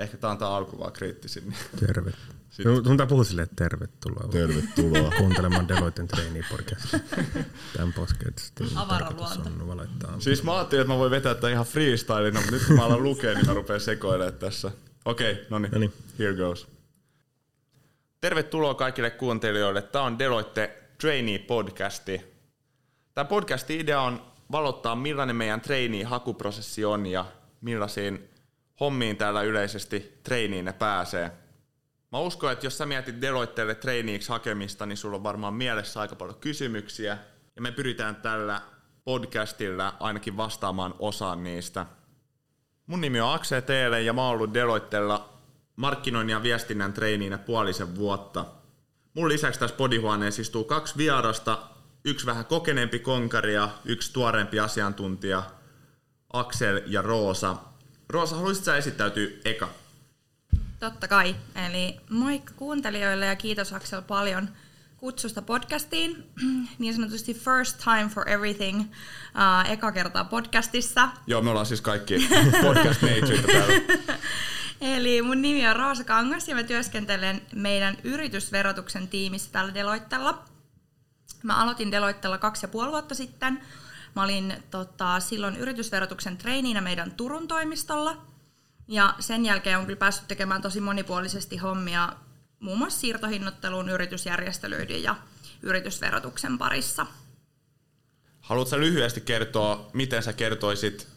Ehkä tää on tää alku vaan kriittisin. Niin Terve. Sitten. Sun puhua silleen, että tervetuloa. Tervetuloa. Kuuntelemaan Deloitten trainee podcastia. Tämän podcastin Avaraluonto. on valittaa. Siis mä ajattelin, että mä voin vetää tämän ihan freestylina, mutta nyt kun mä alan lukea, niin mä rupean sekoilemaan tässä. Okei, okay, no niin, here goes. Tervetuloa kaikille kuuntelijoille. Tämä on Deloitte Trainee-podcasti. Tämä podcastin idea on valottaa, millainen meidän trainee-hakuprosessi on ja millaisiin hommiin täällä yleisesti trainiinne pääsee. Mä uskon, että jos sä mietit Deloitteelle traineeiksi hakemista, niin sulla on varmaan mielessä aika paljon kysymyksiä. Ja me pyritään tällä podcastilla ainakin vastaamaan osaan niistä. Mun nimi on Akse Teele ja mä oon ollut Deloittella markkinoinnin ja viestinnän treiniinä puolisen vuotta. Mun lisäksi tässä podihuoneessa istuu kaksi vierasta, yksi vähän kokeneempi konkari ja yksi tuoreempi asiantuntija, Aksel ja Roosa. Roosa, haluaisitko sä esittäytyä eka? Totta kai. Eli moikka kuuntelijoille ja kiitos Aksel paljon kutsusta podcastiin. Niin sanotusti first time for everything. Uh, eka kertaa podcastissa. Joo, me ollaan siis kaikki podcast täällä. Eli mun nimi on Roosa Kangas ja mä työskentelen meidän yritysverotuksen tiimissä täällä Deloittella. Mä aloitin Deloittella kaksi ja puoli vuotta sitten. Mä olin tota, silloin yritysverotuksen treiniinä meidän Turun toimistolla. Ja sen jälkeen on kyllä päässyt tekemään tosi monipuolisesti hommia muun muassa siirtohinnotteluun, yritysjärjestelyiden ja yritysverotuksen parissa. Haluatko lyhyesti kertoa, miten sä kertoisit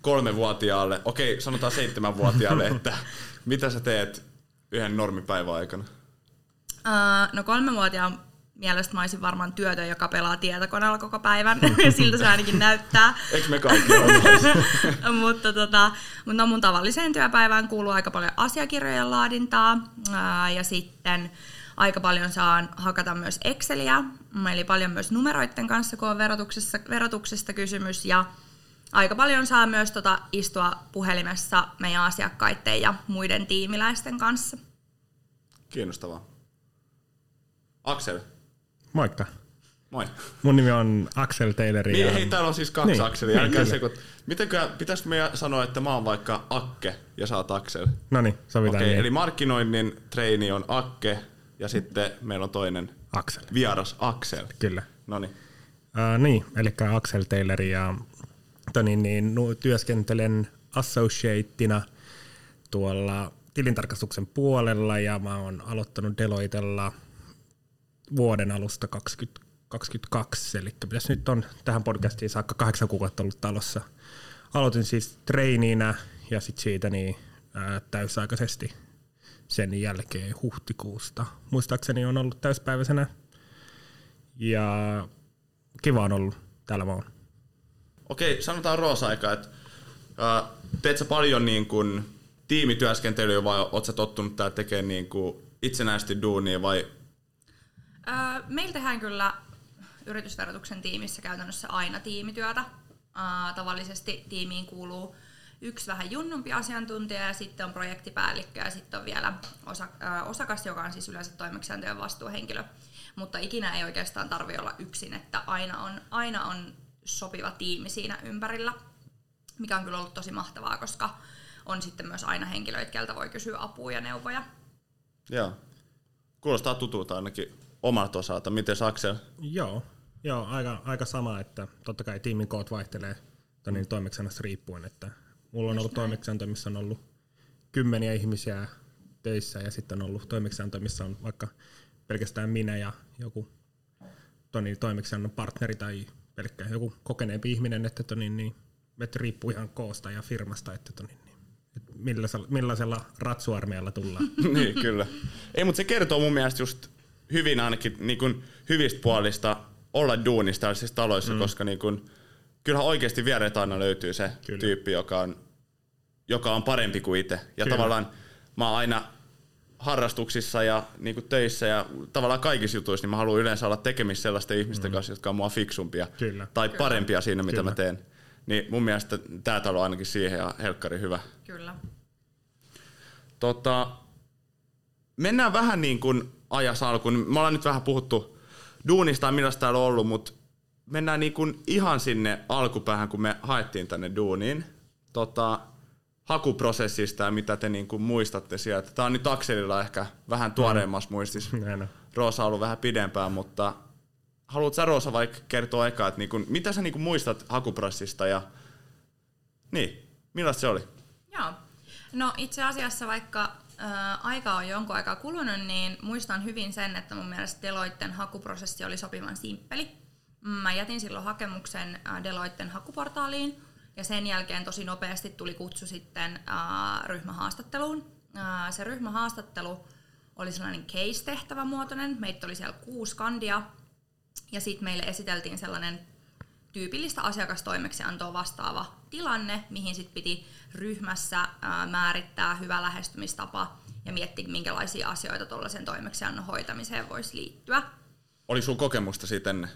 kolmevuotiaalle, okei sanotaan seitsemänvuotiaalle, että mitä sä teet yhden normipäivän aikana? No kolmevuotiaan mielestä mä olisin varmaan työtä, joka pelaa tietokoneella koko päivän. Siltä se ainakin näyttää. Eikö me kaikki mutta, tota, mutta no mun tavalliseen työpäivään kuuluu aika paljon asiakirjojen laadintaa ää, ja sitten aika paljon saan hakata myös Exceliä, eli paljon myös numeroiden kanssa, kun on verotuksessa, verotuksesta kysymys ja aika paljon saa myös tota, istua puhelimessa meidän asiakkaiden ja muiden tiimiläisten kanssa. Kiinnostavaa. Aksel, Moikka. Moi. Mun nimi on Axel Taylor. Niin, ja... hei, täällä on siis kaksi niin. Akselia. Älkää niin, sekut. Mitenkö, pitäisikö meidän sanoa, että mä oon vaikka Akke ja sä oot Aksel? No niin, sovitaan okay, niin. Eli markkinoinnin treini on Akke ja sitten meillä on toinen Axel. vieras Aksel. Kyllä. No niin. Uh, niin, eli Axel Taylor ja toni, niin, niin, työskentelen associateina tuolla tilintarkastuksen puolella ja mä oon aloittanut Deloitella – vuoden alusta 2022, eli pitäisi nyt on tähän podcastiin saakka kahdeksan kuukautta ollut talossa. Aloitin siis treiniinä ja sitten siitä niin ää, täysaikaisesti sen jälkeen huhtikuusta. Muistaakseni on ollut täyspäiväisenä ja kiva on ollut, täällä vaan. Okei, sanotaan Roosa-aika, että teet sä paljon niin kun, tiimityöskentelyä vai oot sä tottunut tää tekemään niin kun, itsenäisesti duunia vai meillä tehdään kyllä yritysverotuksen tiimissä käytännössä aina tiimityötä. Tavallisesti tiimiin kuuluu yksi vähän junnumpi asiantuntija ja sitten on projektipäällikkö ja sitten on vielä osakas, joka on siis yleensä toimeksiantojen vastuuhenkilö. Mutta ikinä ei oikeastaan tarvi olla yksin, että aina on, aina on sopiva tiimi siinä ympärillä, mikä on kyllä ollut tosi mahtavaa, koska on sitten myös aina henkilöitä, keltä voi kysyä apua ja neuvoja. Joo. Kuulostaa tutulta ainakin omalta osalta. Miten Aksel? Joo, joo aika, aika sama, että totta kai tiimin koot vaihtelee niin toimeksiannosta riippuen, että mulla on Just ollut toimeksianto, missä on ollut kymmeniä ihmisiä töissä ja sitten on ollut toimeksianto, missä on vaikka pelkästään minä ja joku toni toimeksiannon partneri tai pelkkä joku kokeneempi ihminen, että, toni, niin, että riippuu ihan koosta ja firmasta, että, toni, niin, että millaisella, millaisella ratsuarmeella tullaan. niin, kyllä. Ei, mutta se kertoo mun mielestä just hyvin ainakin niin kuin hyvistä puolista olla duunissa tällaisissa taloissa, mm. koska niin kuin, kyllähän oikeasti viereet aina löytyy se Kyllä. tyyppi, joka on, joka on parempi kuin itse. Ja Kyllä. tavallaan mä oon aina harrastuksissa ja niin kuin töissä ja tavallaan kaikissa jutuissa, niin mä haluan yleensä olla tekemisissä sellaisten ihmisten mm. kanssa, jotka on mua fiksumpia Kyllä. tai Kyllä. parempia siinä, mitä Kyllä. mä teen. Niin mun mielestä tämä talo on ainakin siihen ja helkkari hyvä. Kyllä. Tota, mennään vähän niin kuin ajas alkuun. Me ollaan nyt vähän puhuttu duunista ja millaista täällä on ollut, mutta mennään niin kuin ihan sinne alkupäähän, kun me haettiin tänne duuniin. Tota, hakuprosessista ja mitä te niin kuin muistatte sieltä. Tämä on nyt Akselilla ehkä vähän tuoreemmassa muistissa. Näin on. Roosa on ollut vähän pidempään, mutta haluatko sä Roosa vaikka kertoa eka, että niin kuin, mitä sä niin kuin muistat hakuprosessista ja niin, millaista se oli? Joo. No itse asiassa vaikka aika on jonkun aikaa kulunut, niin muistan hyvin sen, että mun mielestä Deloitten hakuprosessi oli sopivan simppeli. Mä jätin silloin hakemuksen Deloitten hakuportaaliin ja sen jälkeen tosi nopeasti tuli kutsu sitten ryhmähaastatteluun. Se ryhmähaastattelu oli sellainen case-tehtävä muotoinen. Meitä oli siellä kuusi kandia ja sitten meille esiteltiin sellainen tyypillistä asiakastoimeksiantoa vastaava tilanne, mihin sitten piti ryhmässä ää, määrittää hyvä lähestymistapa ja miettiä, minkälaisia asioita tuollaisen toimeksiannon hoitamiseen voisi liittyä. Oli sun kokemusta siitä ennen?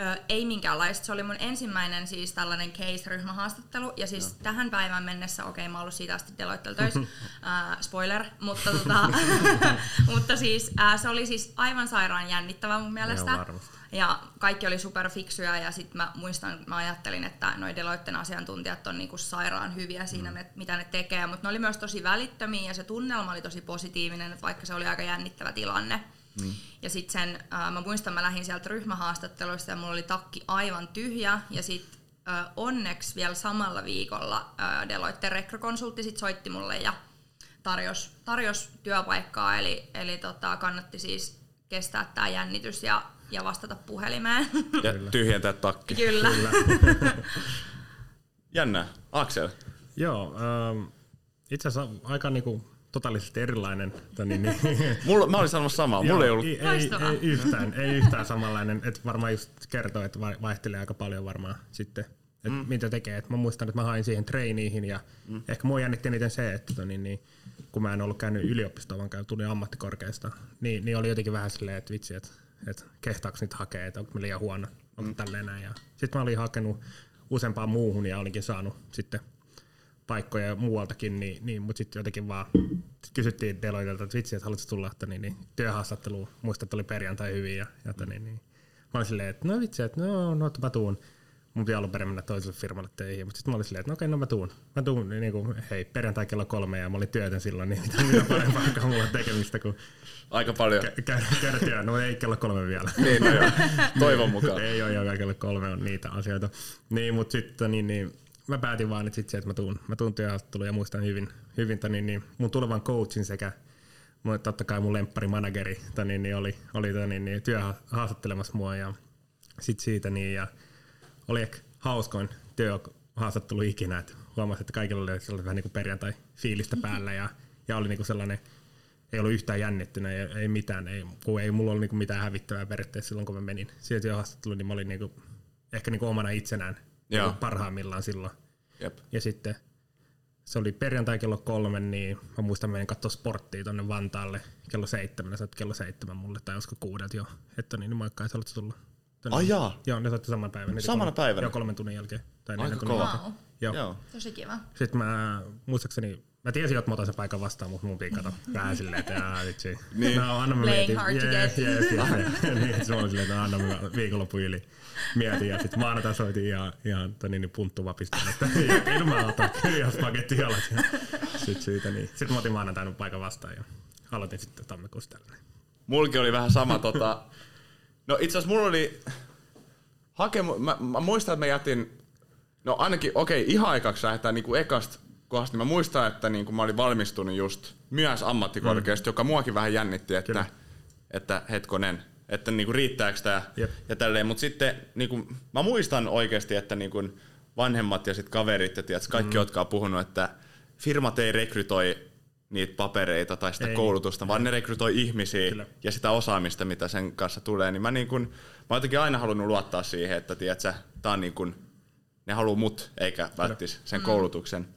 Ö, ei minkäänlaista. Se oli mun ensimmäinen siis tällainen case-ryhmähaastattelu. Ja siis no. tähän päivään mennessä, okei okay, mä oon ollut siitä asti Deloittella töissä, äh, spoiler, mutta, tota, mutta siis äh, se oli siis aivan sairaan jännittävä mun mielestä. Joo, varmasti. Ja kaikki oli superfiksuja ja sitten mä muistan, mä ajattelin, että noi Deloitten asiantuntijat on niinku sairaan hyviä siinä, mm. ne, mitä ne tekee, mutta ne oli myös tosi välittömiä ja se tunnelma oli tosi positiivinen, että vaikka se oli aika jännittävä tilanne. Mm. Ja sitten sen, äh, mä muistan, mä lähdin sieltä ryhmähaastatteluista ja mulla oli takki aivan tyhjä. Ja sitten äh, onneksi vielä samalla viikolla äh, Deloitte rekrykonsultti sit soitti mulle ja tarjos, tarjos työpaikkaa. Eli, eli tota, kannatti siis kestää tämä jännitys ja, ja vastata puhelimeen. Ja tyhjentää takki. Kyllä. Kyllä. Jännä. Aksel. Joo, ähm, itse asiassa aika niinku totaalisesti erilainen. Niin, niin. Mulla, mä olin sanomassa samaa, mulla ei ollut. Ei, ei, ei, yhtään, ei yhtään samanlainen. Et varmaan just kertoo, että vaihtelee aika paljon varmaan sitten, että mm. mitä tekee. Et mä muistan, että mä hain siihen treiniihin ja mm. ehkä mua jännitti eniten se, että niin, niin, kun mä en ollut käynyt yliopistoa, vaan käyn tulin ammattikorkeasta, niin, niin oli jotenkin vähän silleen, että vitsi, että, että kehtaako nyt hakea, että onko liian huono, onko mm. tälleen näin. Sitten mä olin hakenut useampaan muuhun ja olinkin saanut sitten paikkoja muualtakin, niin, niin mutta sitten jotenkin vaan sit kysyttiin Deloitelta, että vitsi, että haluatko tulla että niin, niin, työhaastatteluun. Muistan, että oli perjantai hyvin. Ja, ja niin, niin. Mä olin silleen, että no vitsi, että no, no mä tuun. Mun piti alun perin mennä toiselle firmalle töihin, mutta sitten mä olin silleen, että no okei, no mä tuun. Mä tuun, niin, kuin, hei, perjantai kello kolme ja mä olin työtön silloin, niin mitä, mitä parempaa mulla tekemistä kuin Aika paljon. Käydä kä- työ. No ei kello kolme vielä. niin, no joo. Toivon mukaan. ei ole joka kello kolme on niitä asioita. Niin, mutta sitten niin, niin, mä päätin vaan nyt sit se, että mä tuun, mä tuun työhaastatteluun ja muistan hyvin, hyvin niin, niin, mun tulevan coachin sekä mun, totta kai mun lemppari manageri niin, niin, oli, oli niin, niin, työhaastattelemassa mua ja sit siitä niin, ja oli ehkä hauskoin työhaastattelu ikinä, että huomasin, että kaikilla oli sellainen vähän niin kuin perjantai fiilistä päällä ja, ja oli niin kuin sellainen ei ollut yhtään jännittynä, ei, ei mitään, ei, kun ei mulla ollut niinku mitään hävittävää periaatteessa silloin, kun mä menin siihen työhaastatteluun, niin mä olin niinku, ehkä niinku omana itsenään Joo. parhaimmillaan silloin. Jep. Ja sitten se oli perjantai kello kolme, niin mä muistan menin katsoa sporttia tonne Vantaalle kello seitsemän, sä kello seitsemän mulle, tai olisiko kuudelta jo, että niin, niin moikka, sä haluatko tulla? Ai jaa. Joo, ne soitti samana päivänä. Samana päivänä? Joo, kolmen tunnin jälkeen. Tai Aika kova. Wow. Joo. Joo. Tosi kiva. Sitten mä muistaakseni Mä tiesin, että mä otan sen paikan vastaan, mutta mun piti katsoa vähän silleen, että jaa, vitsi. Niin. No, anna mä Playing mietin. hard to get. yes, yes. niin, se oli silleen, että anna mä viikonloppu yli mietin. Ja sitten maanantai soitin ihan, ihan niin, niin punttu vapistaan, että kyllä mä otan jos paketti alas. Ja sitten siitä niin. Sitten mä otin maanantaina paikan vastaan ja aloitin sitten tammikuussa tällainen. Mulki oli vähän sama tota... No itse asiassa mulla oli... Hakemu... Mä, mä muistan, että mä jätin... No ainakin, okei, okay, ihan aikaksi lähdetään niinku ekasta kohdasta, niin mä muistan, että niin kun mä olin valmistunut just myös ammattikorkeasta, mm. joka muakin vähän jännitti, että, että hetkonen, että niin kuin riittääkö tämä Jep. ja tälleen. Mutta sitten niin kuin, mä muistan oikeasti, että niin kuin vanhemmat ja sit kaverit ja tiedät, kaikki, mm. jotka on puhunut, että firmat ei rekrytoi niitä papereita tai sitä Ei. koulutusta, vaan ne rekrytoi ihmisiä Kyllä. ja sitä osaamista, mitä sen kanssa tulee. Niin mä, niin kun, mä jotenkin aina halunnut luottaa siihen, että tiedätkö, tää on niin kun, ne haluaa mut, eikä välttis sen koulutuksen.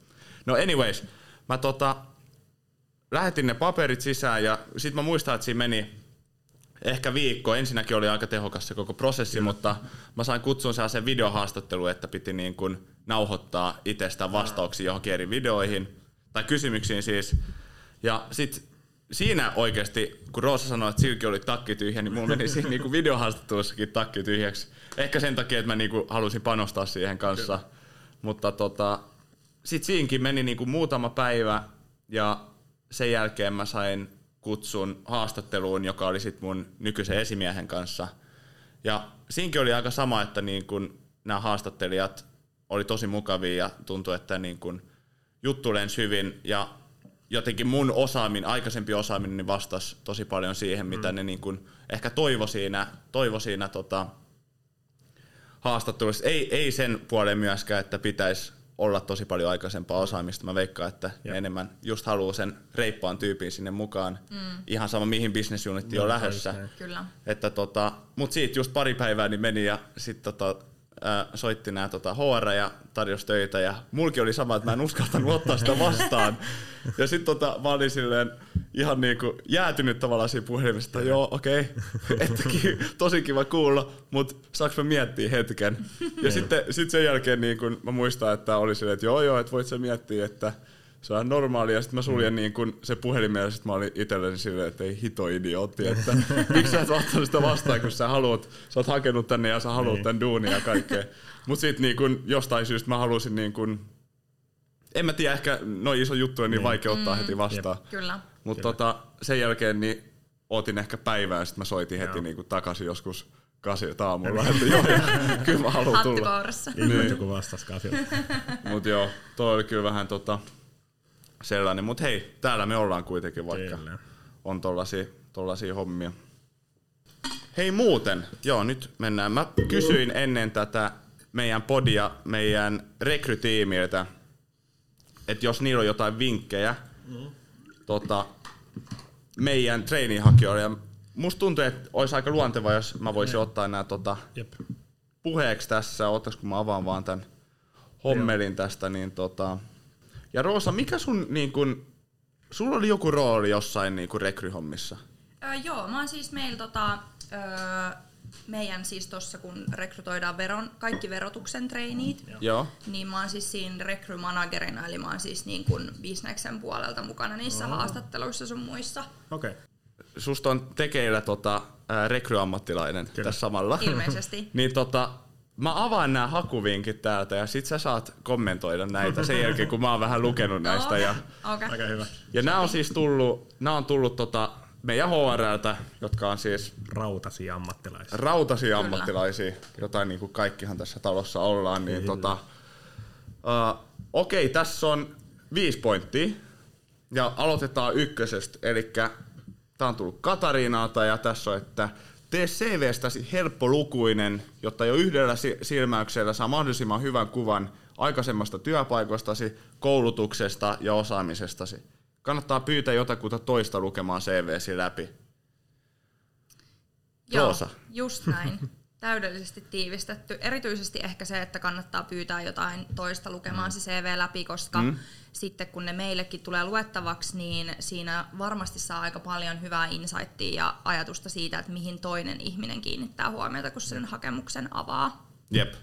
No anyways, mä tota, lähetin ne paperit sisään ja sit mä muistan, että siinä meni ehkä viikko. Ensinnäkin oli aika tehokas se koko prosessi, mutta mä sain kutsun sen videohaastatteluun, että piti niin kuin nauhoittaa itsestään vastauksia johonkin eri videoihin, tai kysymyksiin siis. Ja sit siinä oikeasti, kun Roosa sanoi, että silki oli takki tyhjä, niin mulla meni siinä niinku videohaastattelussakin takki tyhjäksi. Ehkä sen takia, että mä niinku halusin panostaa siihen kanssa. Mutta tota, sitten siinkin meni niinku muutama päivä ja sen jälkeen mä sain kutsun haastatteluun, joka oli sitten mun nykyisen esimiehen kanssa. Ja siinkin oli aika sama, että niin kun nämä haastattelijat oli tosi mukavia ja tuntui, että niin kun juttu lensi hyvin ja jotenkin mun osaaminen, aikaisempi osaaminen niin vastasi tosi paljon siihen, mitä mm. ne niin kun ehkä toivo siinä, toivo siinä tota, haastattelussa. Ei, ei sen puoleen myöskään, että pitäisi olla tosi paljon aikaisempaa osaamista. Mä veikkaan, että ne enemmän just haluaa sen reippaan tyypin sinne mukaan. Mm. Ihan sama, mihin business unitti on lähdössä. Kyllä. Että tota, mut siitä just pari päivää niin meni ja sitten tota, äh, soitti nämä tota, HR ja tarjosi töitä ja mulki oli sama, että mä en uskaltanut ottaa sitä vastaan. Ja sitten tota, mä olin silleen ihan niinku jäätynyt tavallaan siinä puhelimesta, että joo, okei, okay, ettekin tosi kiva kuulla, mutta saaks mä miettiä hetken? Ja sitten sit sen jälkeen niin kun mä muistan, että oli silleen, että joo joo, että voit sä miettiä, että se on normaalia. Sitten mä suljen mm. niin kun se puhelimen ja sitten mä olin itselleni silleen, että ei hito idiootti, että miksi sä et ottanut sitä vastaan, kun sä haluat, sä oot hakenut tänne ja sä haluat niin. tän duunin ja kaikkea. Mutta sitten niin kun, jostain syystä mä halusin niin kun, en mä tiedä, ehkä noin iso juttu on niin, niin. vaikea ottaa mm. heti vastaan. Jep. Kyllä. Mutta tota, sen jälkeen niin ootin ehkä päivää ja sitten mä soitin heti niin kuin takaisin joskus kasilta aamulla, että joo, ja kyllä mä haluan tulla. Hattu niin. joku vastasi kasilta. Mut joo, toi oli kyllä vähän tota, sellainen. Mutta hei, täällä me ollaan kuitenkin, vaikka Kyllä. on tollasia, tollasia hommia. Hei muuten, joo nyt mennään. Mä kysyin ennen tätä meidän podia meidän rekrytiimiltä, että jos niillä on jotain vinkkejä mm. tota, meidän traininghakijoille. Ja musta tuntuu, että olisi aika luonteva, jos mä voisin ottaa nämä tota, puheeksi tässä. Otas kun mä avaan vaan tämän hommelin tästä, niin tota, ja Roosa, mikä sun niin kun, sulla oli joku rooli jossain niin rekryhommissa? Öö, joo, mä oon siis meillä tota, öö, meidän siis tossa, kun rekrytoidaan veron, kaikki verotuksen traineet, Joo. niin mä oon siis siinä rekrymanagerina, eli mä oon siis niin kuin bisneksen puolelta mukana niissä oh. haastatteluissa sun muissa. Okei. Okay. Susta on tekeillä tota, rekryammattilainen Kyllä. tässä samalla. Ilmeisesti. niin tota, Mä avaan nämä hakuvinkit täältä ja sit sä saat kommentoida näitä sen jälkeen, kun mä oon vähän lukenut näistä. Ja, okay. Aika hyvä. Ja nämä on siis tullut, nämä on tullut tota, meidän HRltä, jotka on siis... Rautasia ammattilaisia. Rautasia ammattilaisia, jotain niin kuin kaikkihan tässä talossa ollaan. Niin tota, uh, Okei, okay, tässä on viisi pointtia. Ja aloitetaan ykkösestä, eli tämä on tullut Katariinalta ja tässä on, että Tee CVstäsi helppolukuinen, jotta jo yhdellä silmäyksellä saa mahdollisimman hyvän kuvan aikaisemmasta työpaikostasi, koulutuksesta ja osaamisestasi. Kannattaa pyytää jotakuta toista lukemaan CVsi läpi. Joo, Roosa. just näin. täydellisesti tiivistetty. Erityisesti ehkä se, että kannattaa pyytää jotain toista lukemaan mm. se CV läpi, koska mm. sitten kun ne meillekin tulee luettavaksi, niin siinä varmasti saa aika paljon hyvää insightia ja ajatusta siitä, että mihin toinen ihminen kiinnittää huomiota, kun sen hakemuksen avaa. Jep,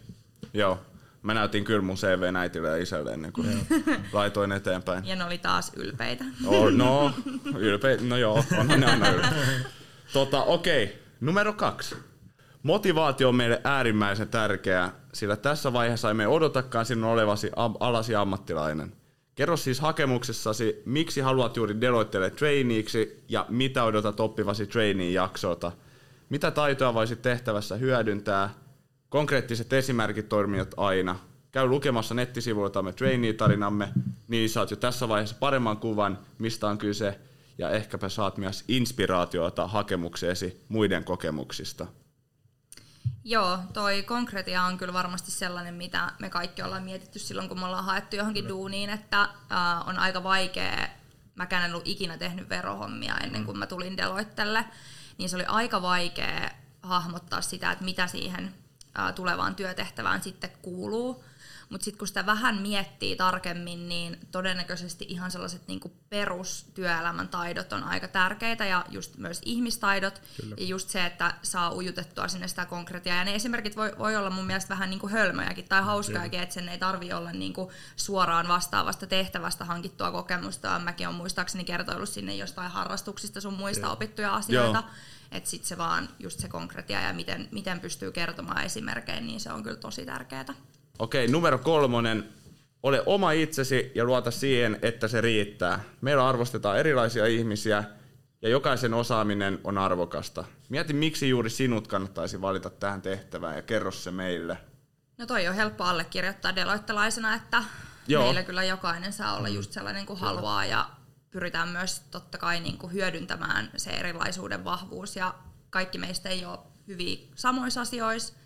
joo. Mä näytin kyllä mun CV äitille ja isälle ennen kuin laitoin eteenpäin. Ja ne oli taas ylpeitä. Oh, no, ylpeitä, no joo, onhan ne aina ylpeitä. Tota, okei, okay. numero kaksi. Motivaatio on meille äärimmäisen tärkeää, sillä tässä vaiheessa emme odotakaan sinun olevasi alasi ammattilainen. Kerro siis hakemuksessasi, miksi haluat juuri Deloittelle traineeiksi ja mitä odotat oppivasi traineen jaksolta. Mitä taitoa voisit tehtävässä hyödyntää? Konkreettiset esimerkit toimivat aina. Käy lukemassa nettisivuiltamme trainee-tarinamme, niin saat jo tässä vaiheessa paremman kuvan, mistä on kyse, ja ehkäpä saat myös inspiraatiota hakemukseesi muiden kokemuksista. Joo, toi konkretia on kyllä varmasti sellainen, mitä me kaikki ollaan mietitty silloin, kun me ollaan haettu johonkin duuniin, että äh, on aika vaikea, mäkään en ollut ikinä tehnyt verohommia ennen kuin mä tulin Deloittelle, niin se oli aika vaikea hahmottaa sitä, että mitä siihen äh, tulevaan työtehtävään sitten kuuluu. Mutta sitten kun sitä vähän miettii tarkemmin, niin todennäköisesti ihan sellaiset niinku perustyöelämän taidot on aika tärkeitä ja just myös ihmistaidot. Kyllä. Ja just se, että saa ujutettua sinne sitä konkretiaa. Ja ne esimerkit voi, voi olla mun mielestä vähän niinku hölmöjäkin tai hauskaakin, että sen ei tarvi olla niinku suoraan vastaavasta tehtävästä hankittua kokemusta. Mäkin olen muistaakseni kertoillut sinne jostain harrastuksista sun muista Joo. opittuja asioita. Että sitten se vaan just se konkretia ja miten, miten pystyy kertomaan esimerkkejä, niin se on kyllä tosi tärkeää. Okei, numero kolmonen. Ole oma itsesi ja luota siihen, että se riittää. Meillä arvostetaan erilaisia ihmisiä ja jokaisen osaaminen on arvokasta. Mieti, miksi juuri sinut kannattaisi valita tähän tehtävään ja kerro se meille. No toi on helppo allekirjoittaa deloittelaisena, että Joo. meillä kyllä jokainen saa olla just sellainen kuin haluaa ja pyritään myös totta kai niin kuin hyödyntämään se erilaisuuden vahvuus ja kaikki meistä ei ole hyviä samoissa asioissa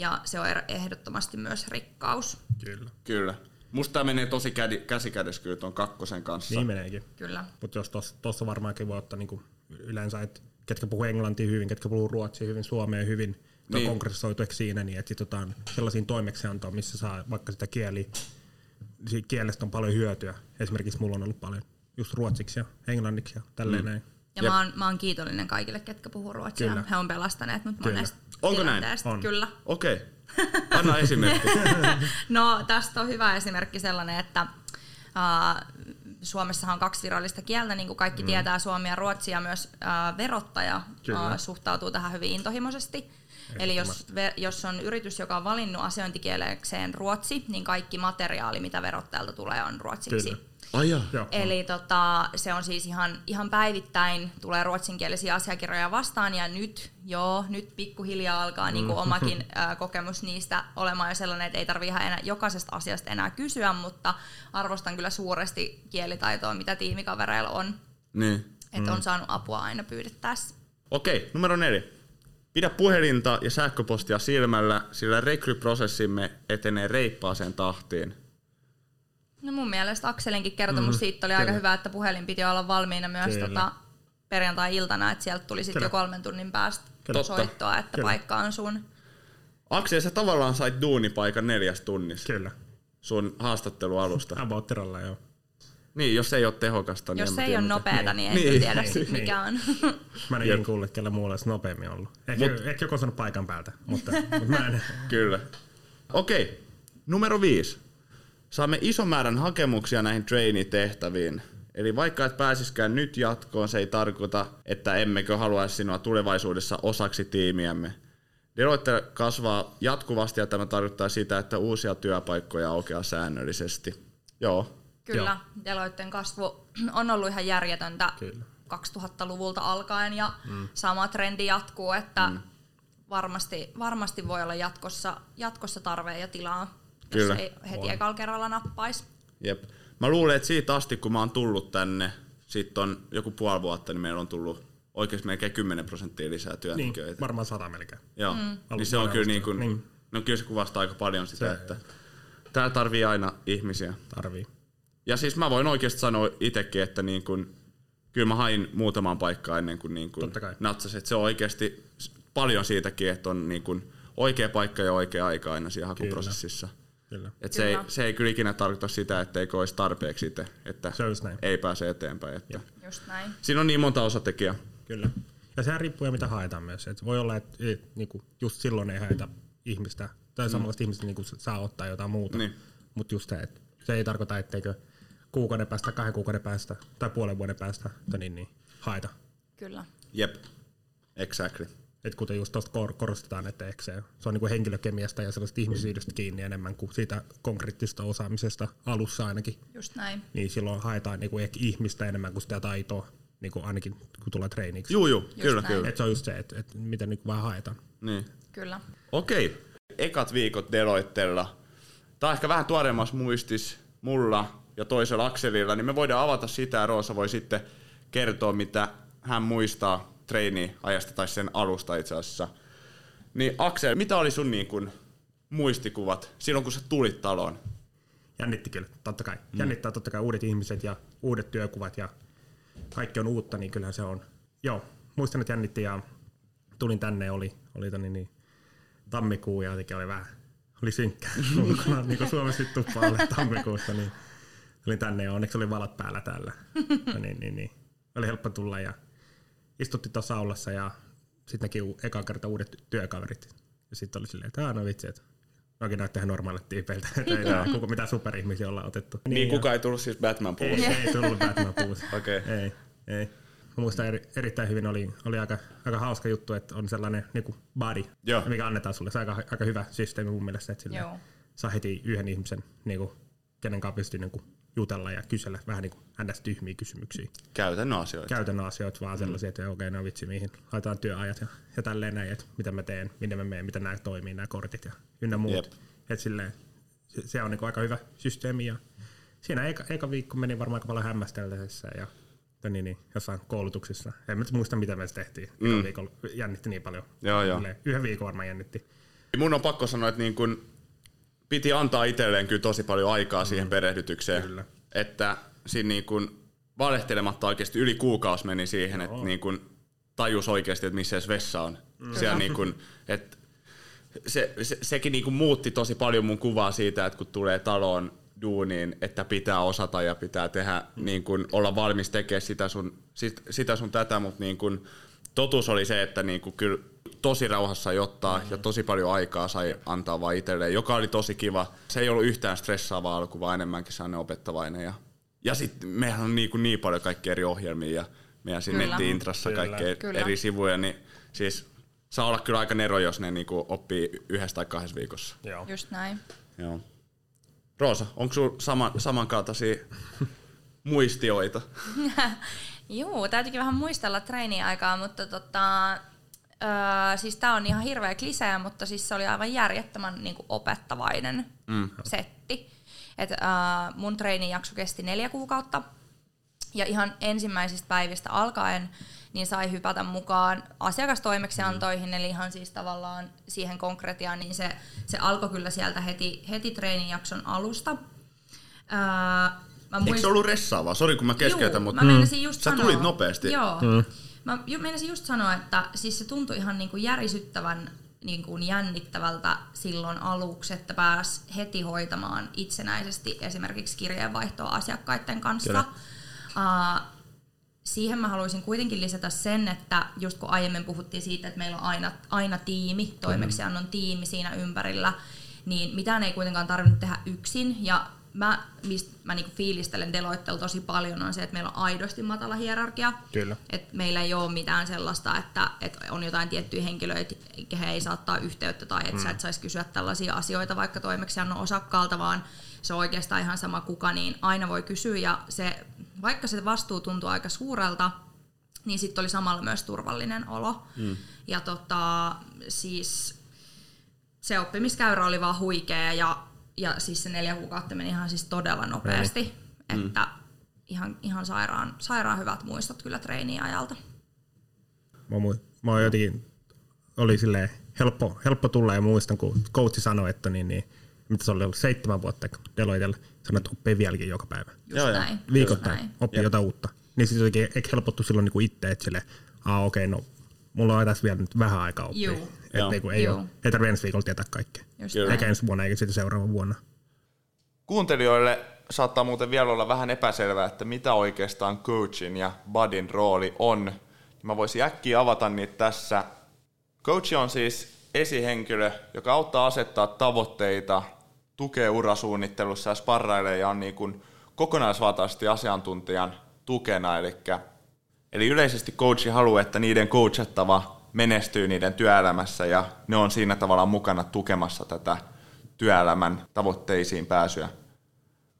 ja se on er- ehdottomasti myös rikkaus. Kyllä. Kyllä. Musta tämä menee tosi kädi, käsikädessä kyllä tuon kakkosen kanssa. Niin meneekin. Kyllä. Mutta jos tuossa varmaankin voi ottaa niinku yleensä, että ketkä puhuu englantia hyvin, ketkä puhuu ruotsia hyvin, suomea hyvin, niin. Niin. on konkretisoitu ehkä siinä, niin että sit otetaan sellaisiin toimeksiantoon, missä saa vaikka sitä kieli, siitä kielestä on paljon hyötyä. Esimerkiksi mulla on ollut paljon just ruotsiksi ja englanniksi ja tälleen mm. näin. Ja Jep. mä oon, mä oon kiitollinen kaikille, ketkä puhuu ruotsia. Kyllä. He on pelastaneet mut monesta Onko näin? On. Kyllä. Okei. Anna esimerkki. No tästä on hyvä esimerkki sellainen, että äh, Suomessahan on kaksi virallista kieltä, niin kuin kaikki mm. tietää, suomi ja ruotsi, ja myös äh, verottaja Kyllä. äh, suhtautuu tähän hyvin intohimoisesti. Eli jos, ve, jos on yritys, joka on valinnut asiointikielekseen ruotsi, niin kaikki materiaali, mitä verottajalta tulee, on ruotsiksi. Kyllä. Ai jaa. Joo, Eli tota, se on siis ihan, ihan päivittäin tulee ruotsinkielisiä asiakirjoja vastaan ja nyt, joo, nyt pikkuhiljaa alkaa niinku omakin ää, kokemus niistä olemaan jo sellainen, että ei tarvitse ihan enää jokaisesta asiasta enää kysyä, mutta arvostan kyllä suuresti kielitaitoa, mitä tiimikavereilla on, Niin. että on saanut apua aina pyydettäessä. Okei, numero neljä. Pidä puhelinta ja sähköpostia silmällä, sillä rekryprosessimme etenee reippaaseen tahtiin. No mun mielestä Akselinkin kertomus mm, siitä oli aika kyllä. hyvä, että puhelin piti olla valmiina myös Kyllä. tota, perjantai-iltana, että sieltä tuli sitten jo kolmen tunnin päästä Kyllä. soittoa, että Kyllä. paikka on sun. Aksel, sä tavallaan sait duunipaikan neljäs tunnissa Kyllä. sun haastattelualusta. Abouttiralla, joo. niin, jos ei ole tehokasta, niin Jos ei tiedä, ole nopeata, niin en Niin. niin, tiedä Niin, sit niin. mikä on. Mä en Jep. ikin kuullut, kellä muulla olisi nopeammin ollut. Ehkä, Mut- ehkä joku on paikan päältä, mutta, mutta mä en. Kyllä. Okei, numero viisi. Saamme ison määrän hakemuksia näihin trainee-tehtäviin. Eli vaikka et pääsiskään nyt jatkoon, se ei tarkoita, että emmekö haluaisi sinua tulevaisuudessa osaksi tiimiämme. Deloitte kasvaa jatkuvasti ja tämä tarkoittaa sitä, että uusia työpaikkoja aukeaa säännöllisesti. Joo, Kyllä, Deloitten kasvu on ollut ihan järjetöntä Kyllä. 2000-luvulta alkaen ja mm. sama trendi jatkuu, että mm. varmasti, varmasti voi olla jatkossa, jatkossa tarve ja tilaa, Kyllä. jos ei heti ekalla kerralla nappaisi. jep. Mä luulen, että siitä asti, kun mä oon tullut tänne, sitten on joku puoli vuotta, niin meillä on tullut oikeasti melkein 10 prosenttia lisää Niin, työntekijöitä. varmaan sata melkein. Joo, mm. niin se on kyllä, niin kuin, Niin. no kyllä se kuvastaa aika paljon sitä, Se- että täällä tarvii aina ihmisiä. Tarvii. Ja siis mä voin oikeasti sanoa itsekin, että niin kuin, kyllä mä hain muutamaan paikkaan ennen kuin, niin kuin natsasin. Että se on oikeasti paljon siitäkin, että on niin kuin oikea paikka ja oikea aika aina siinä hakuprosessissa. Kyllä. Et se, ei, Kyllä. se ei kyllä ikinä tarkoita sitä, etteikö olisi tarpeeksi itse, että Se just näin. ei pääse eteenpäin. Että Just näin. siinä on niin monta osatekijää. Kyllä. Ja sehän riippuu ja mitä haetaan myös. Et voi olla, että et, niinku, just silloin ei haeta ihmistä, tai mm. samanlaista ihmistä niinku, saa ottaa jotain muuta. Niin. Mutta just se, että se ei tarkoita, etteikö kuukauden päästä, kahden kuukauden päästä tai puolen vuoden päästä tai niin, niin, haeta. Kyllä. Jep, exactly. Et kuten just tuosta kor- korostetaan, että ehkä se, se on niinku henkilökemiasta ja sellaista ihmisyydestä kiinni enemmän kuin siitä konkreettisesta osaamisesta alussa ainakin. Just näin. Niin silloin haetaan niinku ehkä ihmistä enemmän kuin sitä taitoa, niinku ainakin kun tulee treeniksi. Juu, juu, kyllä, näin. kyllä. Et se on just se, että et mitä niinku vaan haetaan. Niin. Kyllä. Okei, ekat viikot Deloittella. Tämä on ehkä vähän tuoreemmassa muistis mulla ja toisella Akselilla, niin me voidaan avata sitä ja Roosa voi sitten kertoa, mitä hän muistaa treeni-ajasta tai sen alusta itse asiassa. Niin Aksel, mitä oli sun niin kuin muistikuvat silloin, kun sä tulit taloon? Jännitti kyllä, totta kai. Mm. Jännittää totta kai uudet ihmiset ja uudet työkuvat ja kaikki on uutta, niin kyllähän se on. Joo, muistan, että jännitti ja tulin tänne, oli, oli toni niin tammikuu ja jotenkin oli vähän, oli synkkää ulkona, niin kuin Suomessa tuppaa olla tammikuussa, niin tulin tänne ja onneksi oli valot päällä täällä. Ja niin, niin, niin. Oli helppo tulla ja istutti tuossa aulassa ja sitten näki u- eka kerta uudet työkaverit. Ja sitten oli silleen, että aah, no vitsi, että Nokin näyttää ihan normaalit tyypeiltä, että ei ole kuka, mitään superihmisiä ollaan otettu. Niin, ja- kuka ei tullut siis Batman ei, puolesta. ei tullut Batman puussa. Okei. Ei, ei. Mä muistan eri, erittäin hyvin, oli, oli aika, aika hauska juttu, että on sellainen niin body, Joo. mikä annetaan sulle. Se on aika, aika hyvä systeemi mun mielestä, että saa heti yhden ihmisen niin kuin, kenen kanssa pystyy niin kuin jutella ja kysellä vähän niin kuin ns. tyhmiä kysymyksiä. Käytännön asioita. Käytännön asioita, vaan sellaisia, että okei, okay, no vitsi, mihin laitetaan työajat ja, ja tälleen näin, että mitä mä teen, minne mä menen, miten nämä toimii, nämä kortit ja ynnä muut. Jep. Että silleen, se, se on niin kuin aika hyvä systeemi ja siinä eka, eka viikko meni varmaan aika paljon hämmästellessä ja niin, niin, jossain koulutuksissa. En mä nyt muista, mitä me tehtiin. Mm. Viikolla jännitti niin paljon. Joo, joo. Yhden viikon varmaan jännitti. Mun on pakko sanoa, että niin kun piti antaa itselleen kyllä tosi paljon aikaa siihen perehdytykseen. Kyllä. Että siinä niin kun valehtelematta oikeasti yli kuukausi meni siihen, että niin kun tajus oikeasti, että missä edes vessa on. Siellä niin kun, että se, se, sekin niin kun muutti tosi paljon mun kuvaa siitä, että kun tulee taloon duuniin, että pitää osata ja pitää tehdä, niin kun, olla valmis tekemään sitä sun, sit, sitä sun tätä, mutta niin kun, totuus oli se, että niin kun, kyllä tosi rauhassa ottaa ja tosi paljon aikaa sai antaa vaan itselleen, joka oli tosi kiva. Se ei ollut yhtään stressaavaa alku, vaan enemmänkin sellainen opettavainen. Ja, ja sitten mehän on niin, kuin niin paljon kaikkia eri ohjelmia ja meidän siinä netti-intrassa kaikkea Kyllä. eri sivuja, niin siis saa olla kyllä aika nero, jos ne niin kuin oppii yhdessä tai kahdessa viikossa. Joo. Just näin. Joo. Roosa, onko sinulla sama, samankaltaisia muistioita? Joo, täytyykin vähän muistella treeniaikaa, mutta tota, öö, siis tää on ihan hirveä klisee, mutta siis se oli aivan järjettömän niin kuin opettavainen mm. setti. Et, öö, mun treenijakso kesti neljä kuukautta ja ihan ensimmäisistä päivistä alkaen niin sai hypätä mukaan asiakastoimeksiantoihin, mm. eli ihan siis tavallaan siihen konkretiaan, niin se, se alkoi kyllä sieltä heti, heti treenijakson alusta. Öö, mä Eikö muist- se ollut ressaavaa? Sori kun mä keskeytän, Juu, mutta mä meinasin just sä sanoa, tulit nopeasti. Joo. Mm. Mä ju- meinasin just sanoa, että siis se tuntui ihan niinku järisyttävän niin kuin jännittävältä silloin aluksi, että pääs heti hoitamaan itsenäisesti esimerkiksi kirjeenvaihtoa asiakkaiden kanssa. Uh, siihen mä haluaisin kuitenkin lisätä sen, että just kun aiemmin puhuttiin siitä, että meillä on aina, aina tiimi, toimeksiannon tiimi siinä ympärillä, niin mitään ei kuitenkaan tarvinnut tehdä yksin. Ja mä, mistä mä niinku fiilistelen Deloittella tosi paljon, on se, että meillä on aidosti matala hierarkia. Kyllä. Et meillä ei ole mitään sellaista, että, että on jotain tiettyjä henkilöitä, kehen ei saa ottaa yhteyttä tai että mm. sä et saisi kysyä tällaisia asioita vaikka toimeksiannon osakkaalta, vaan se on oikeastaan ihan sama kuka, niin aina voi kysyä ja se, vaikka se vastuu tuntuu aika suurelta, niin sitten oli samalla myös turvallinen olo. Mm. Ja tota, siis se oppimiskäyrä oli vaan huikea ja, ja siis se neljä kuukautta meni ihan siis todella nopeasti, että ihan, ihan sairaan, sairaan hyvät muistot kyllä treeniajalta. Mä, mu- mä oon jotenkin, oli silleen helppo, helppo tulla ja muistan, kun coachi sanoi, että niin, niin mitä se oli ollut seitsemän vuotta Deloitella, sanoi, että oppii vieläkin joka päivä. Just Joo, joo. näin. Viikoittain oppii jotain uutta. Niin sitten jotenkin ehkä helpottu silloin niin kuin itse, että silleen, aa okei, no mulla on tässä vielä nyt vähän aikaa oppia. Juu. Että niin kuin ei, Juu. ole, ei tarvitse ensi viikolla tietää kaikkea. Just. Eikä ensi vuonna eikä sitten seuraavana vuonna. Kuuntelijoille saattaa muuten vielä olla vähän epäselvää, että mitä oikeastaan coachin ja budin rooli on. Mä voisin äkkiä avata niitä tässä. Coach on siis esihenkilö, joka auttaa asettaa tavoitteita, tukee urasuunnittelussa ja sparrailee ja on niin kuin kokonaisvaltaisesti asiantuntijan tukena. Eli, eli yleisesti coachi haluaa, että niiden coachattava menestyy niiden työelämässä ja ne on siinä tavallaan mukana tukemassa tätä työelämän tavoitteisiin pääsyä.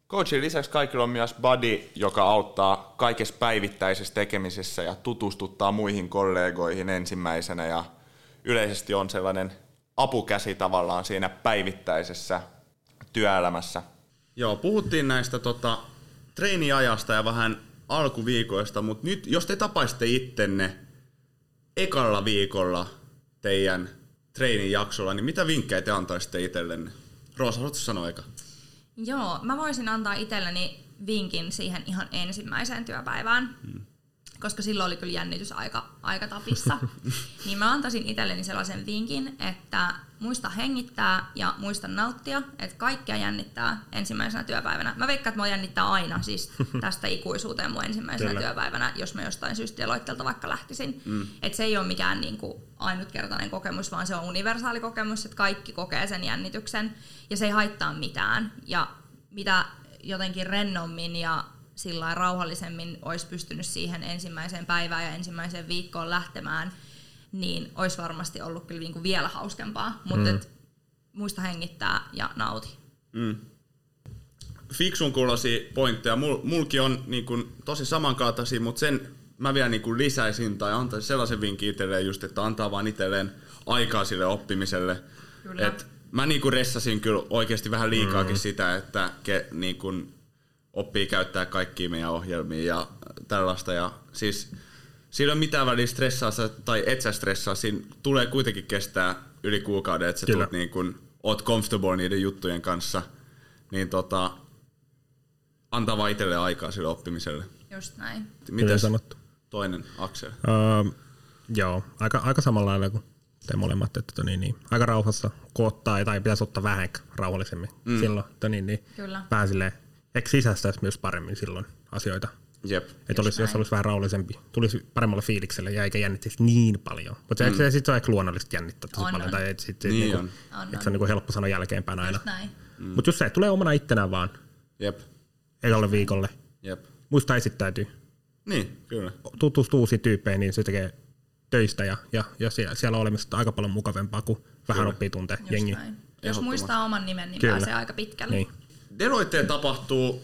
Coachin lisäksi kaikilla on myös buddy, joka auttaa kaikessa päivittäisessä tekemisessä ja tutustuttaa muihin kollegoihin ensimmäisenä ja yleisesti on sellainen apukäsi tavallaan siinä päivittäisessä työelämässä. Joo, puhuttiin näistä tota, treeniajasta ja vähän alkuviikoista, mutta nyt jos te tapaisitte ittenne ekalla viikolla teidän treenijaksolla, niin mitä vinkkejä te antaisitte itsellenne? Roosa, haluatko sanoa eka? Joo, mä voisin antaa itselleni vinkin siihen ihan ensimmäiseen työpäivään, hmm. Koska silloin oli kyllä jännitys aika, aika tapissa. niin mä antaisin itselleni sellaisen vinkin, että muista hengittää ja muista nauttia, että kaikkea jännittää ensimmäisenä työpäivänä. Mä veikkaan, että mua jännittää aina, siis tästä ikuisuuteen mun ensimmäisenä Kyllä. työpäivänä, jos mä jostain syystä Deloittelta vaikka lähtisin. Mm. Että se ei ole mikään niinku ainutkertainen kokemus, vaan se on universaali kokemus, että kaikki kokee sen jännityksen ja se ei haittaa mitään. Ja mitä jotenkin rennommin ja sillä rauhallisemmin olisi pystynyt siihen ensimmäiseen päivään ja ensimmäiseen viikkoon lähtemään, niin olisi varmasti ollut kyllä niinku vielä hauskempaa. Mutta mm. muista hengittää ja nauti. Mm. fiksun kuulosia pointteja. Mul, mulki on niin kuin, tosi samankaltaisia, mutta sen mä vielä niin kuin lisäisin tai antaisin sellaisen vinkin itselleen just, että antaa vaan itselleen aikaa sille oppimiselle. Kyllä. Et mä niin kuin ressasin kyllä oikeasti vähän liikaakin mm. sitä, että ke, niin kuin oppii käyttää kaikkia meidän ohjelmia ja tällaista. Ja siis siinä ei ole mitään väliä stressaa tai et sä stressaa, siinä tulee kuitenkin kestää yli kuukauden, että sä Kyllä. tulet niin kuin, oot comfortable niiden juttujen kanssa, niin tota, antaa vaan itselle aikaa sille oppimiselle. Just näin. Hyvin Mites sanottu. toinen Aksel? Öö, joo, aika, aika samalla lailla kuin te molemmat, että tota niin, niin, aika rauhassa koottaa tai pitäisi ottaa vähän rauhallisemmin mm. silloin, että niin, niin, Kyllä. vähän silleen, ehkä sisäistäisi myös paremmin silloin asioita. Jep. Että olisi, jos olisi vähän rauhallisempi, tulisi paremmalle fiilikselle ja eikä jännittäisi niin paljon. Mutta mm. se, sit se on ehkä luonnollisesti jännittää tosi On, paljon. on. Tai et sit, Niin niinku, on. On. se on niinku helppo sanoa jälkeenpäin aina. Mm. Mutta just se, tulee omana ittenään vaan Jep. ekalle viikolle. Jep. Muista esittäytyy. Niin, kyllä. Tutustuu uusiin tyyppeihin, niin se tekee töistä ja, ja, ja siellä, siellä olemista aika paljon mukavampaa, kuin vähän oppii tuntee. Jos muistaa oman nimen, niin Kyllä. pääsee aika pitkälle. Niin. Deloitteen tapahtuu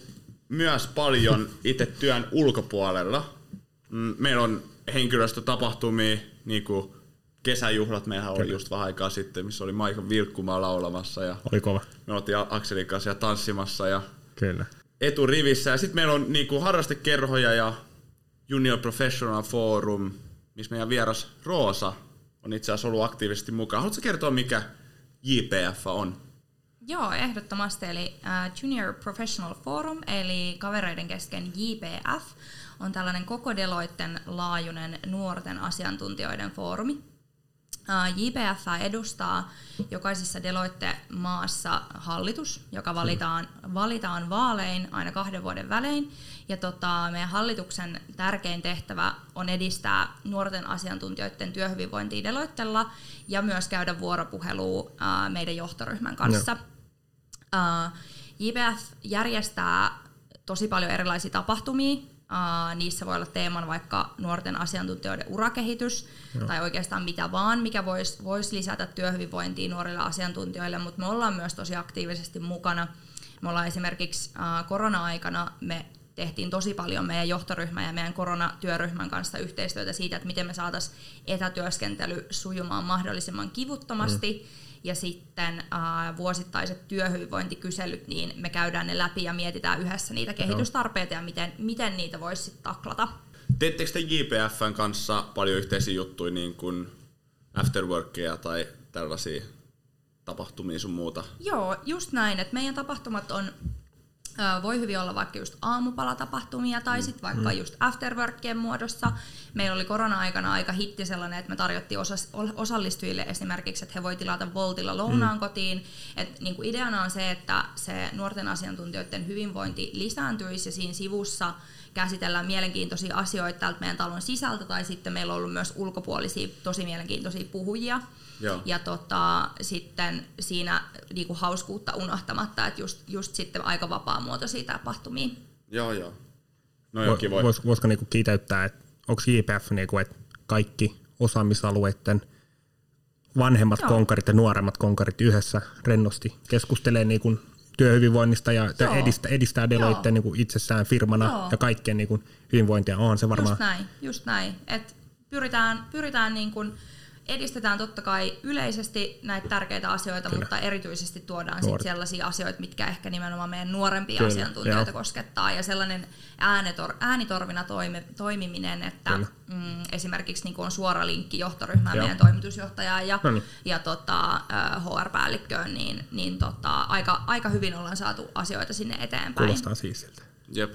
myös paljon itse työn ulkopuolella. Mm, Meillä on henkilöstötapahtumia, niin kuin kesäjuhlat, meillähän oli just vähän aikaa sitten, missä oli Maikon Vilkkumaa laulamassa ja Oli kova. me oltiin Akselin kanssa ja tanssimassa ja Kyllä. eturivissä. Ja sitten meillä on niinku harrastekerhoja ja Junior Professional Forum, missä meidän vieras Roosa on itse asiassa ollut aktiivisesti mukaan. Haluatko kertoa, mikä JPF on? Joo, ehdottomasti. Eli äh, Junior Professional Forum, eli kavereiden kesken JPF, on tällainen koko Deloitten laajuinen nuorten asiantuntijoiden foorumi. Äh, JPF edustaa jokaisessa Deloitte-maassa hallitus, joka valitaan, valitaan vaalein aina kahden vuoden välein. Ja tota, meidän hallituksen tärkein tehtävä on edistää nuorten asiantuntijoiden työhyvinvointia Deloittella ja myös käydä vuoropuhelua äh, meidän johtoryhmän kanssa. Uh, JPF järjestää tosi paljon erilaisia tapahtumia. Niissä voi olla teeman vaikka nuorten asiantuntijoiden urakehitys Joo. tai oikeastaan mitä vaan, mikä voisi vois lisätä työhyvinvointia nuorille asiantuntijoille, mutta me ollaan myös tosi aktiivisesti mukana. Me ollaan esimerkiksi korona-aikana me tehtiin tosi paljon meidän johtoryhmän ja meidän koronatyöryhmän kanssa yhteistyötä siitä, että miten me saataisiin etätyöskentely sujumaan mahdollisimman kivuttomasti. Mm. Ja sitten äh, vuosittaiset työhyvinvointikyselyt, niin me käydään ne läpi ja mietitään yhdessä niitä kehitystarpeita ja miten, miten niitä voisi sitten taklata. Teettekö te JPFn kanssa paljon yhteisiä juttuja, niin kuin afterworkia tai tällaisia tapahtumia sun muuta? Joo, just näin, että meidän tapahtumat on voi hyvin olla vaikka just aamupalatapahtumia tai sitten vaikka just afterworkien muodossa. Meillä oli korona-aikana aika hitti sellainen, että me tarjottiin osas, osallistujille esimerkiksi, että he voi tilata Voltilla lounaan kotiin. Et niinku ideana on se, että se nuorten asiantuntijoiden hyvinvointi lisääntyisi ja siinä sivussa käsitellään mielenkiintoisia asioita täältä meidän talon sisältä tai sitten meillä on ollut myös ulkopuolisia tosi mielenkiintoisia puhujia. Joo. Ja tota, sitten siinä niinku hauskuutta unohtamatta, että just, just sitten aika vapaamuotoisia tapahtumia. Joo, joo. No joo, kivoja. Vois, voisiko niinku kiteyttää, että onko JPF niinku, että kaikki osaamisalueiden vanhemmat Joo. konkarit ja nuoremmat konkarit yhdessä rennosti keskustelee niinku työhyvinvoinnista ja Joo. edistää, edistää Deloitte niinku itsessään firmana Joo. ja kaikkien niinku hyvinvointia on se varmaan. Just näin, just näin. Et pyritään, pyritään niin kuin, edistetään totta kai yleisesti näitä tärkeitä asioita, Kyllä. mutta erityisesti tuodaan sit sellaisia asioita, mitkä ehkä nimenomaan meidän nuorempia Kyllä, asiantuntijoita joo. koskettaa. Ja sellainen äänetor, äänitorvina toimi, toimiminen, että Kyllä. mm, esimerkiksi niin on suora linkki johtoryhmään Joo. meidän toimitusjohtajaan ja, No niin. ja tota, HR-päällikköön, niin, niin tota, aika, aika hyvin ollaan saatu asioita sinne eteenpäin Kuulostaa siisiltä. Jep.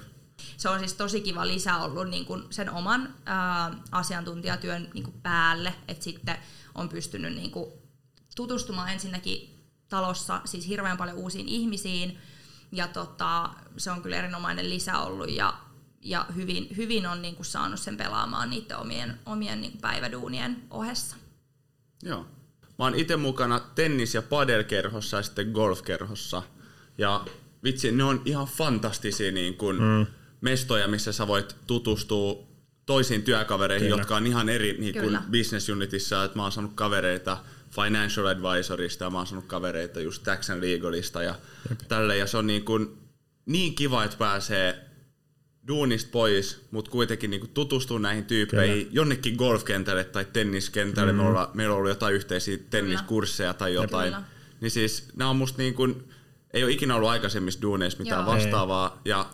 Se on siis tosi kiva lisä ollut niin kuin sen oman ää, asiantuntijatyön niin kuin päälle, että sitten on pystynyt niin kuin tutustumaan ensinnäkin talossa siis hirveän paljon uusiin ihmisiin, ja tota, se on kyllä erinomainen lisä ollut, ja, ja hyvin, hyvin on niin kuin saanut sen pelaamaan niiden omien, omien niin kuin päiväduunien ohessa. Joo. Mä oon itse mukana tennis- ja padelkerhossa ja sitten golfkerhossa. Ja vitsi, ne on ihan fantastisia niin kun mm. Mestoja, missä sä voit tutustua toisiin työkavereihin, Kyllä. jotka on ihan eri niin kun Kyllä. business unitissa. Et mä oon saanut kavereita financial advisorista ja mä oon saanut kavereita just tax and legalista ja tälle. Ja se on niin kun, niin kiva, että pääsee duunista pois, mutta kuitenkin niinku tutustuu näihin tyyppeihin Kyllä. jonnekin golfkentälle tai tenniskentälle. Mm. Me olla, meillä on ollut jotain yhteisiä tenniskursseja tai jotain. Kyllä. Niin siis nämä on musta niin kuin, ei ole ikinä ollut aikaisemmissa duuneissa mitään Joo. vastaavaa. Ei. Ja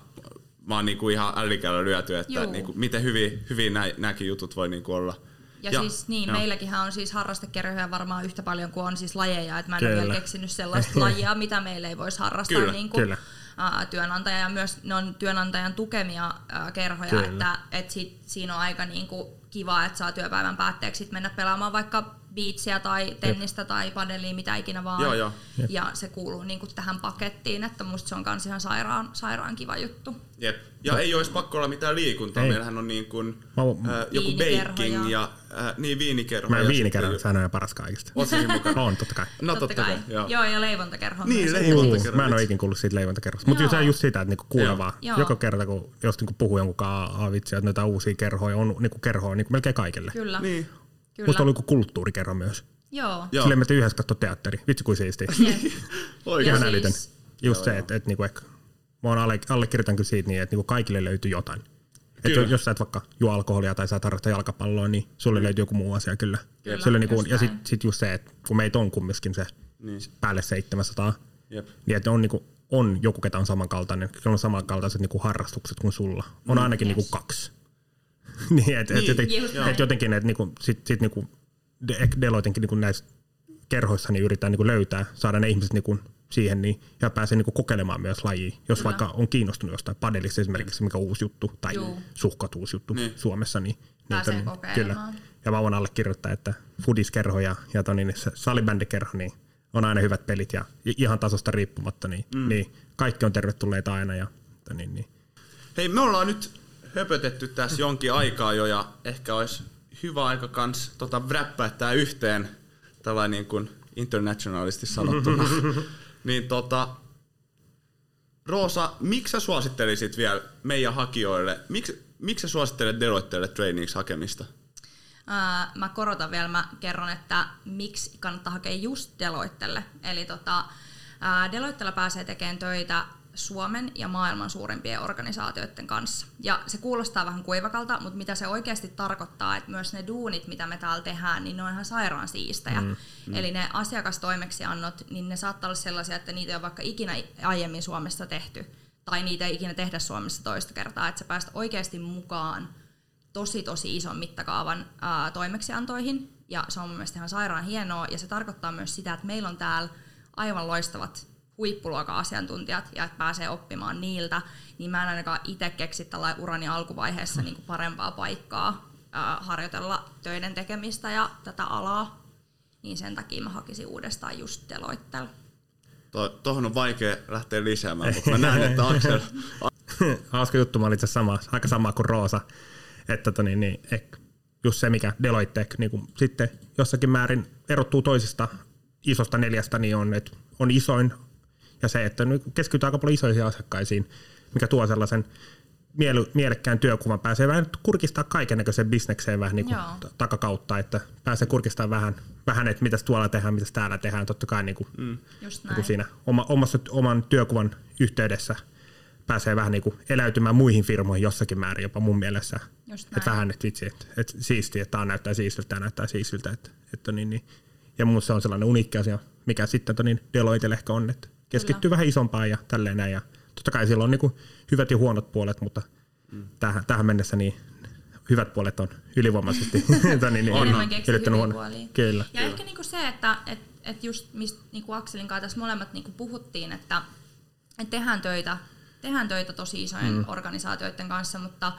mä oon niinku ihan ällikällä lyöty, että niinku, miten hyvin, hyvin nä, nämäkin jutut voi niinku olla. Ja, ja siis niin, meilläkin on siis harrastekerhoja varmaan yhtä paljon kuin on siis lajeja, että mä en Kyllä. ole vielä keksinyt sellaista lajia, mitä meillä ei voisi harrastaa Kyllä. Niin kuin, Kyllä. Uh, työnantaja ja myös ne on työnantajan tukemia uh, kerhoja, Kyllä. että et sit, siinä on aika niin kuin, kiva, että saa työpäivän päätteeksi mennä pelaamaan vaikka biitsiä tai tennistä Jep. tai padelia, mitä ikinä vaan. Joo, joo. Ja se kuuluu niin kuin tähän pakettiin, että musta se on kans ihan sairaan, sairaan kiva juttu. Jep. Ja no. ei olisi pakko olla mitään liikuntaa. Ei. Meillähän on niin kuin, äh, joku baking ja äh, niin viinikerho. Mä viinikerho, sehän on jo paras kaikista. Oot säkin mukana? on, totta kai. No totta, totta kai. kai. Joo. joo, ja leivontakerho. Niin, leivontakerho. Mä en ole ikinä kuullut siitä leivontakerhosta. Mutta just, just sitä, että niinku kuulevaa. Joka kerta, kun jos niinku puhuu jonkun kanssa vitsi, että näitä uusia kerhoja on niinku kerhoa niinku melkein kaikille. Kyllä. Niin. Kyllä. Musta on ollut kulttuurikerho myös. Joo. Joo. Silleen me yhdessä katsoa teatteri. Vitsi kuin siistiä. Oikein siis... älytön. Just joo, se, että et, niinku ehkä, mä oon alle, allekirjoitan kyllä siitä niin, että niinku kaikille löytyy jotain. Et jos sä et vaikka juo alkoholia tai sä et harrasta jalkapalloa, niin sulle löytyy joku muu asia kyllä. kyllä Sulle niinku, ja sitten sit just se, että kun meitä on kumminkin se niin. päälle 700, Jep. niin että on, niinku, on joku, ketä on samankaltainen, on samankaltaiset niinku harrastukset kuin sulla. On mm, ainakin yes. niinku kaksi. Niin, että niin, et jotenkin, et jotenkin että niinku, sit, sit niinku, Deloitenkin niin näissä kerhoissa niin yritetään niin löytää, saada ne ihmiset niin siihen niin, ja pääsee niin kokeilemaan myös lajia. Jos Kyllä. vaikka on kiinnostunut jostain padelista esimerkiksi, mikä on uusi juttu, tai Juu. suhkat uusi juttu niin. Suomessa, niin, pääsee niin, kyllä. Ja mä voin allekirjoittaa, että fudiskerho ja, ja toni, niin salibändikerho niin on aina hyvät pelit ja ihan tasosta riippumatta, niin, mm. niin kaikki on tervetulleita aina. Ja, niin, niin. Hei, me ollaan nyt höpötetty tässä jonkin aikaa jo ja ehkä olisi hyvä aika kans tota, räppää tää yhteen, tällainen niin kuin internationalisti sanottuna. niin tota, Roosa, miksi sä suosittelisit vielä meidän hakijoille, miksi, miksi sä suosittelet Deloitteelle trainings hakemista? Ää, mä korotan vielä, mä kerron, että miksi kannattaa hakea just Deloittelle. Eli tota, Deloittella pääsee tekemään töitä Suomen ja maailman suurimpien organisaatioiden kanssa. Ja se kuulostaa vähän kuivakalta, mutta mitä se oikeasti tarkoittaa, että myös ne duunit, mitä me täällä tehdään, niin ne on ihan sairaan siistejä. Mm, mm. Eli ne asiakastoimeksiannot, niin ne saattaa olla sellaisia, että niitä ei ole vaikka ikinä aiemmin Suomessa tehty, tai niitä ei ikinä tehdä Suomessa toista kertaa, että sä pääst oikeasti mukaan tosi tosi ison mittakaavan ää, toimeksiantoihin, ja se on mun mielestä ihan sairaan hienoa, ja se tarkoittaa myös sitä, että meillä on täällä aivan loistavat huippuluokan asiantuntijat ja että pääsee oppimaan niiltä, niin mä en ainakaan itse keksi tällä urani alkuvaiheessa niin kuin parempaa paikkaa ää, harjoitella töiden tekemistä ja tätä alaa, niin sen takia mä hakisin uudestaan just Deloittella. Tuohon on vaikea lähteä lisäämään, mutta mä näen, että Aksel... Hauska juttu, mä olin itse sama, aika sama kuin Roosa. Että toni, niin, ehkä just se, mikä Deloitte niin kuin sitten jossakin määrin erottuu toisista isosta neljästä, niin on, että on isoin ja se, että keskitytään aika paljon isoisiin asiakkaisiin, mikä tuo sellaisen miele- mielekkään työkuvan. Pääsee vähän kurkistaa kaiken näköiseen bisnekseen vähän niin kuin takakautta, että pääsee kurkistaa vähän, vähän että mitä tuolla tehdään, mitä täällä tehdään. Totta kai niin kuin, mm. niin kuin siinä oma, omassa, oman työkuvan yhteydessä pääsee vähän niin kuin eläytymään muihin firmoihin jossakin määrin jopa mun mielessä. Että vähän, että vitsi, että, että siistiä, että tämä näyttää siistiltä, tämä näyttää siistiltä. Että, että niin, niin. Ja mun se on sellainen uniikki asia, mikä sitten niin Deloitte ehkä on, että keskittyy Kyllä. vähän isompaan ja tälleen näin. Ja totta kai siellä on niin hyvät ja huonot puolet, mutta mm. tähän, tähän mennessä niin hyvät puolet on ylivoimaisesti niin, niin, on, on. huono. Kyllä. Ja ehkä niinku se, että et, et just mistä niinku Akselin kanssa tässä molemmat niinku puhuttiin, että et tehdään töitä, tehdään töitä tosi isojen mm. organisaatioiden kanssa, mutta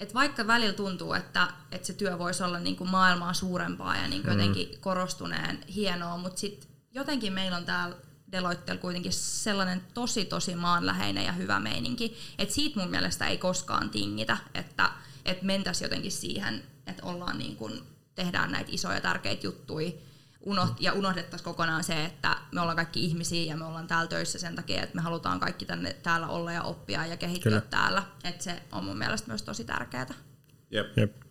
et vaikka välillä tuntuu, että, että se työ voisi olla niinku maailmaa suurempaa ja niinku mm. jotenkin korostuneen hienoa, mutta sitten jotenkin meillä on täällä Deloittella kuitenkin sellainen tosi tosi maanläheinen ja hyvä meininki, että siitä mun mielestä ei koskaan tingitä, että, että mentäisiin jotenkin siihen, että ollaan niin kuin, tehdään näitä isoja tärkeitä juttuja, unoht- ja unohdettaisiin kokonaan se, että me ollaan kaikki ihmisiä ja me ollaan täällä töissä sen takia, että me halutaan kaikki tänne täällä olla ja oppia ja kehittyä Kyllä. täällä. Että se on mun mielestä myös tosi tärkeää. Jep. Jep.